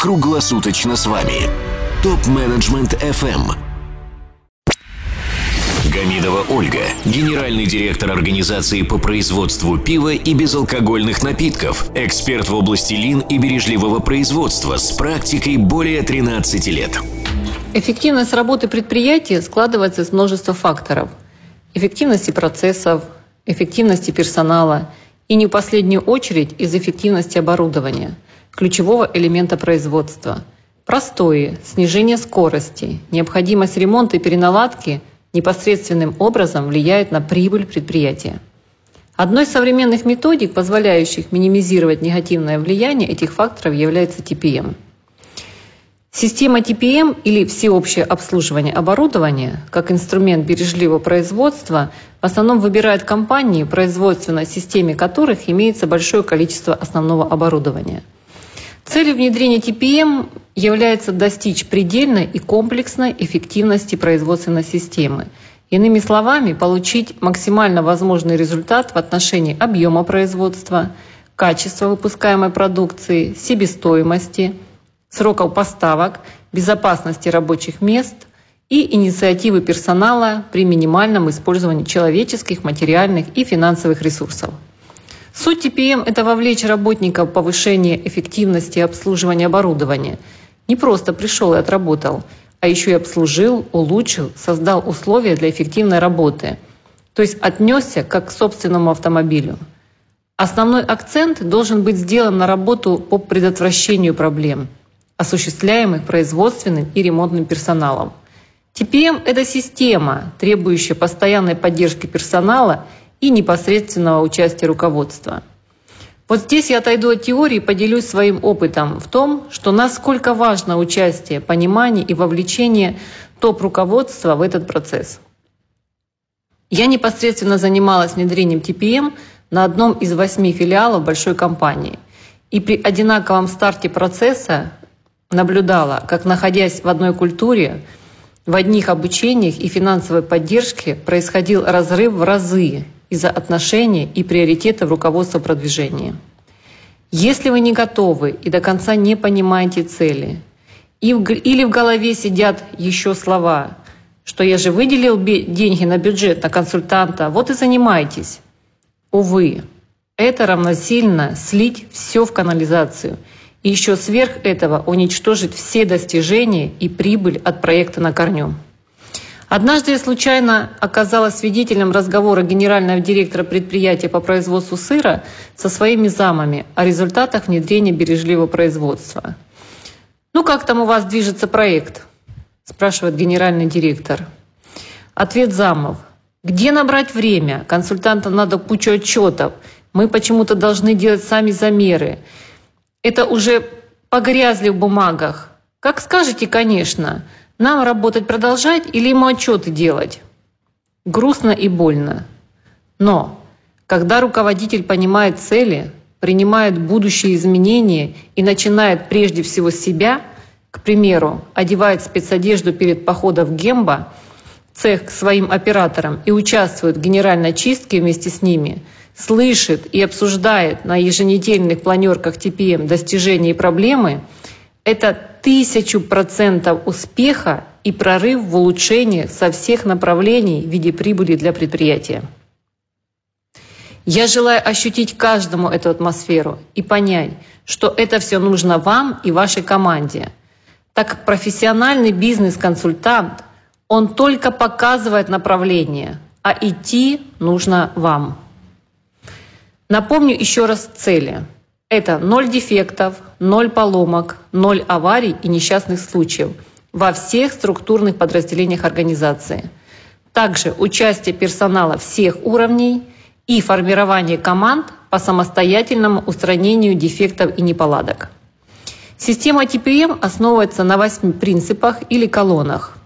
круглосуточно с вами. Топ-менеджмент FM. Гамидова Ольга, генеральный директор организации по производству пива и безалкогольных напитков, эксперт в области лин и бережливого производства с практикой более 13 лет. Эффективность работы предприятия складывается из множества факторов. Эффективности процессов, эффективности персонала и не в последнюю очередь из эффективности оборудования, ключевого элемента производства. Простое, снижение скорости, необходимость ремонта и переналадки непосредственным образом влияет на прибыль предприятия. Одной из современных методик, позволяющих минимизировать негативное влияние этих факторов, является TPM – Система TPM или всеобщее обслуживание оборудования как инструмент бережливого производства в основном выбирают компании, производственной системе которых имеется большое количество основного оборудования. Целью внедрения TPM является достичь предельной и комплексной эффективности производственной системы. Иными словами, получить максимально возможный результат в отношении объема производства, качества выпускаемой продукции, себестоимости – сроков поставок, безопасности рабочих мест и инициативы персонала при минимальном использовании человеческих, материальных и финансовых ресурсов. Суть TPM – это вовлечь работников в повышение эффективности обслуживания оборудования. Не просто пришел и отработал, а еще и обслужил, улучшил, создал условия для эффективной работы. То есть отнесся как к собственному автомобилю. Основной акцент должен быть сделан на работу по предотвращению проблем – осуществляемых производственным и ремонтным персоналом. TPM – это система, требующая постоянной поддержки персонала и непосредственного участия руководства. Вот здесь я отойду от теории и поделюсь своим опытом в том, что насколько важно участие, понимание и вовлечение топ-руководства в этот процесс. Я непосредственно занималась внедрением TPM на одном из восьми филиалов большой компании. И при одинаковом старте процесса наблюдала, как, находясь в одной культуре, в одних обучениях и финансовой поддержке происходил разрыв в разы из-за отношений и приоритетов руководства продвижения. Если вы не готовы и до конца не понимаете цели, или в голове сидят еще слова, что я же выделил деньги на бюджет, на консультанта, вот и занимайтесь. Увы, это равносильно слить все в канализацию – и еще сверх этого уничтожить все достижения и прибыль от проекта на корню. Однажды я случайно оказалась свидетелем разговора генерального директора предприятия по производству сыра со своими замами о результатах внедрения бережливого производства. «Ну как там у вас движется проект?» – спрашивает генеральный директор. Ответ замов. «Где набрать время? Консультантам надо кучу отчетов. Мы почему-то должны делать сами замеры это уже погрязли в бумагах. Как скажете, конечно. Нам работать продолжать или ему отчеты делать? Грустно и больно. Но когда руководитель понимает цели, принимает будущие изменения и начинает прежде всего себя, к примеру, одевает спецодежду перед походом в Гемба, цех к своим операторам и участвует в генеральной чистке вместе с ними – слышит и обсуждает на еженедельных планерках TPM достижения и проблемы, это тысячу процентов успеха и прорыв в улучшении со всех направлений в виде прибыли для предприятия. Я желаю ощутить каждому эту атмосферу и понять, что это все нужно вам и вашей команде. Так профессиональный бизнес-консультант, он только показывает направление, а идти нужно вам. Напомню еще раз цели. Это ноль дефектов, ноль поломок, ноль аварий и несчастных случаев во всех структурных подразделениях организации. Также участие персонала всех уровней и формирование команд по самостоятельному устранению дефектов и неполадок. Система TPM основывается на восьми принципах или колоннах.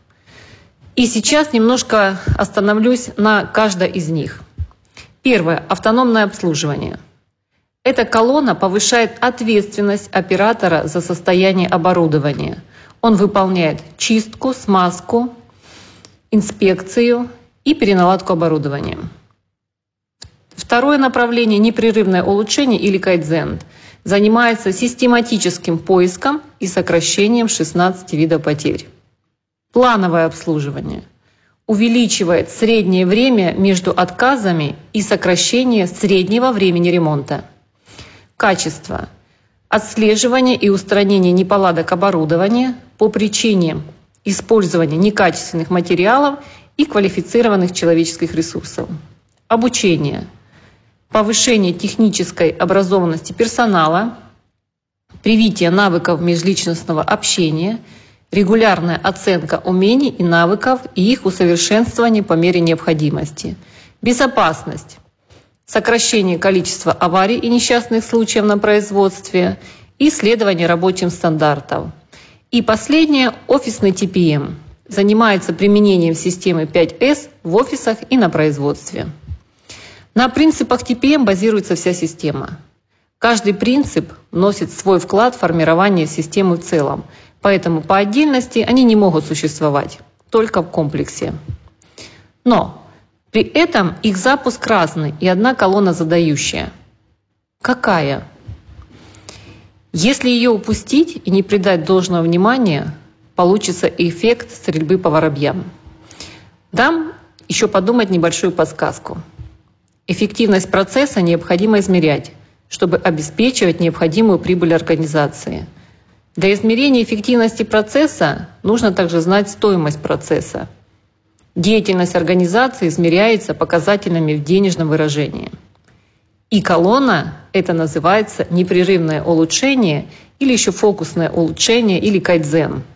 И сейчас немножко остановлюсь на каждой из них – Первое. Автономное обслуживание. Эта колонна повышает ответственность оператора за состояние оборудования. Он выполняет чистку, смазку, инспекцию и переналадку оборудования. Второе направление – непрерывное улучшение или кайдзен. Занимается систематическим поиском и сокращением 16 видов потерь. Плановое обслуживание увеличивает среднее время между отказами и сокращение среднего времени ремонта. Качество. Отслеживание и устранение неполадок оборудования по причине использования некачественных материалов и квалифицированных человеческих ресурсов. Обучение. Повышение технической образованности персонала, привитие навыков межличностного общения, регулярная оценка умений и навыков и их усовершенствование по мере необходимости. Безопасность. Сокращение количества аварий и несчастных случаев на производстве и следование рабочим стандартам. И последнее – офисный TPM занимается применением системы 5S в офисах и на производстве. На принципах TPM базируется вся система. Каждый принцип вносит свой вклад в формирование системы в целом, поэтому по отдельности они не могут существовать, только в комплексе. Но при этом их запуск разный и одна колонна задающая. Какая? Если ее упустить и не придать должного внимания, получится эффект стрельбы по воробьям. Дам еще подумать небольшую подсказку. Эффективность процесса необходимо измерять, чтобы обеспечивать необходимую прибыль организации. Для измерения эффективности процесса нужно также знать стоимость процесса. Деятельность организации измеряется показателями в денежном выражении. И колонна – это называется непрерывное улучшение или еще фокусное улучшение или кайдзен –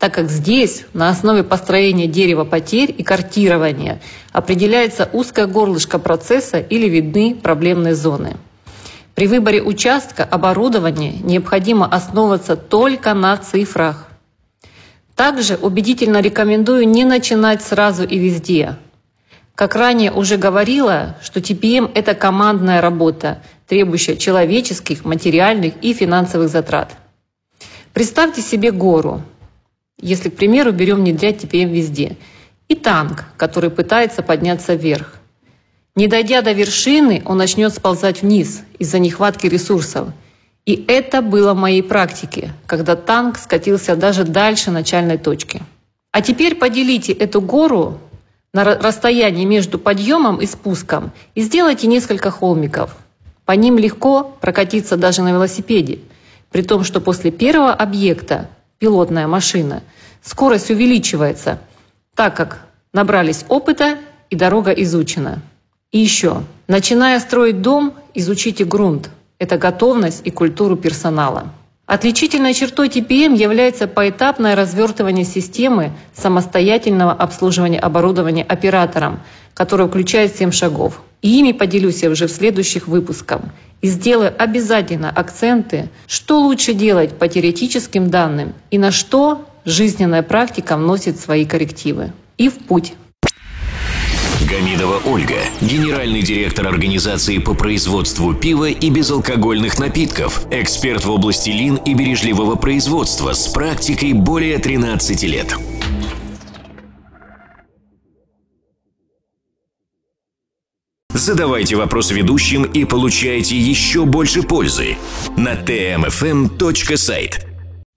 так как здесь на основе построения дерева потерь и картирования определяется узкое горлышко процесса или видны проблемные зоны. При выборе участка оборудования необходимо основываться только на цифрах. Также убедительно рекомендую не начинать сразу и везде. Как ранее уже говорила, что TPM – это командная работа, требующая человеческих, материальных и финансовых затрат. Представьте себе гору – если, к примеру, берем внедрять TPM везде. И танк, который пытается подняться вверх. Не дойдя до вершины, он начнет сползать вниз из-за нехватки ресурсов. И это было моей практике, когда танк скатился даже дальше начальной точки. А теперь поделите эту гору на расстоянии между подъемом и спуском и сделайте несколько холмиков. По ним легко прокатиться даже на велосипеде, при том, что после первого объекта пилотная машина, скорость увеличивается, так как набрались опыта и дорога изучена. И еще, начиная строить дом, изучите грунт. Это готовность и культуру персонала. Отличительной чертой TPM является поэтапное развертывание системы самостоятельного обслуживания оборудования оператором, которое включает 7 шагов. И ими поделюсь я уже в следующих выпусках. И сделаю обязательно акценты, что лучше делать по теоретическим данным и на что жизненная практика вносит свои коррективы. И в путь. Гамидова Ольга, генеральный директор организации по производству пива и безалкогольных напитков, эксперт в области лин и бережливого производства с практикой более 13 лет. Задавайте вопросы ведущим и получайте еще больше пользы на tmfm.site.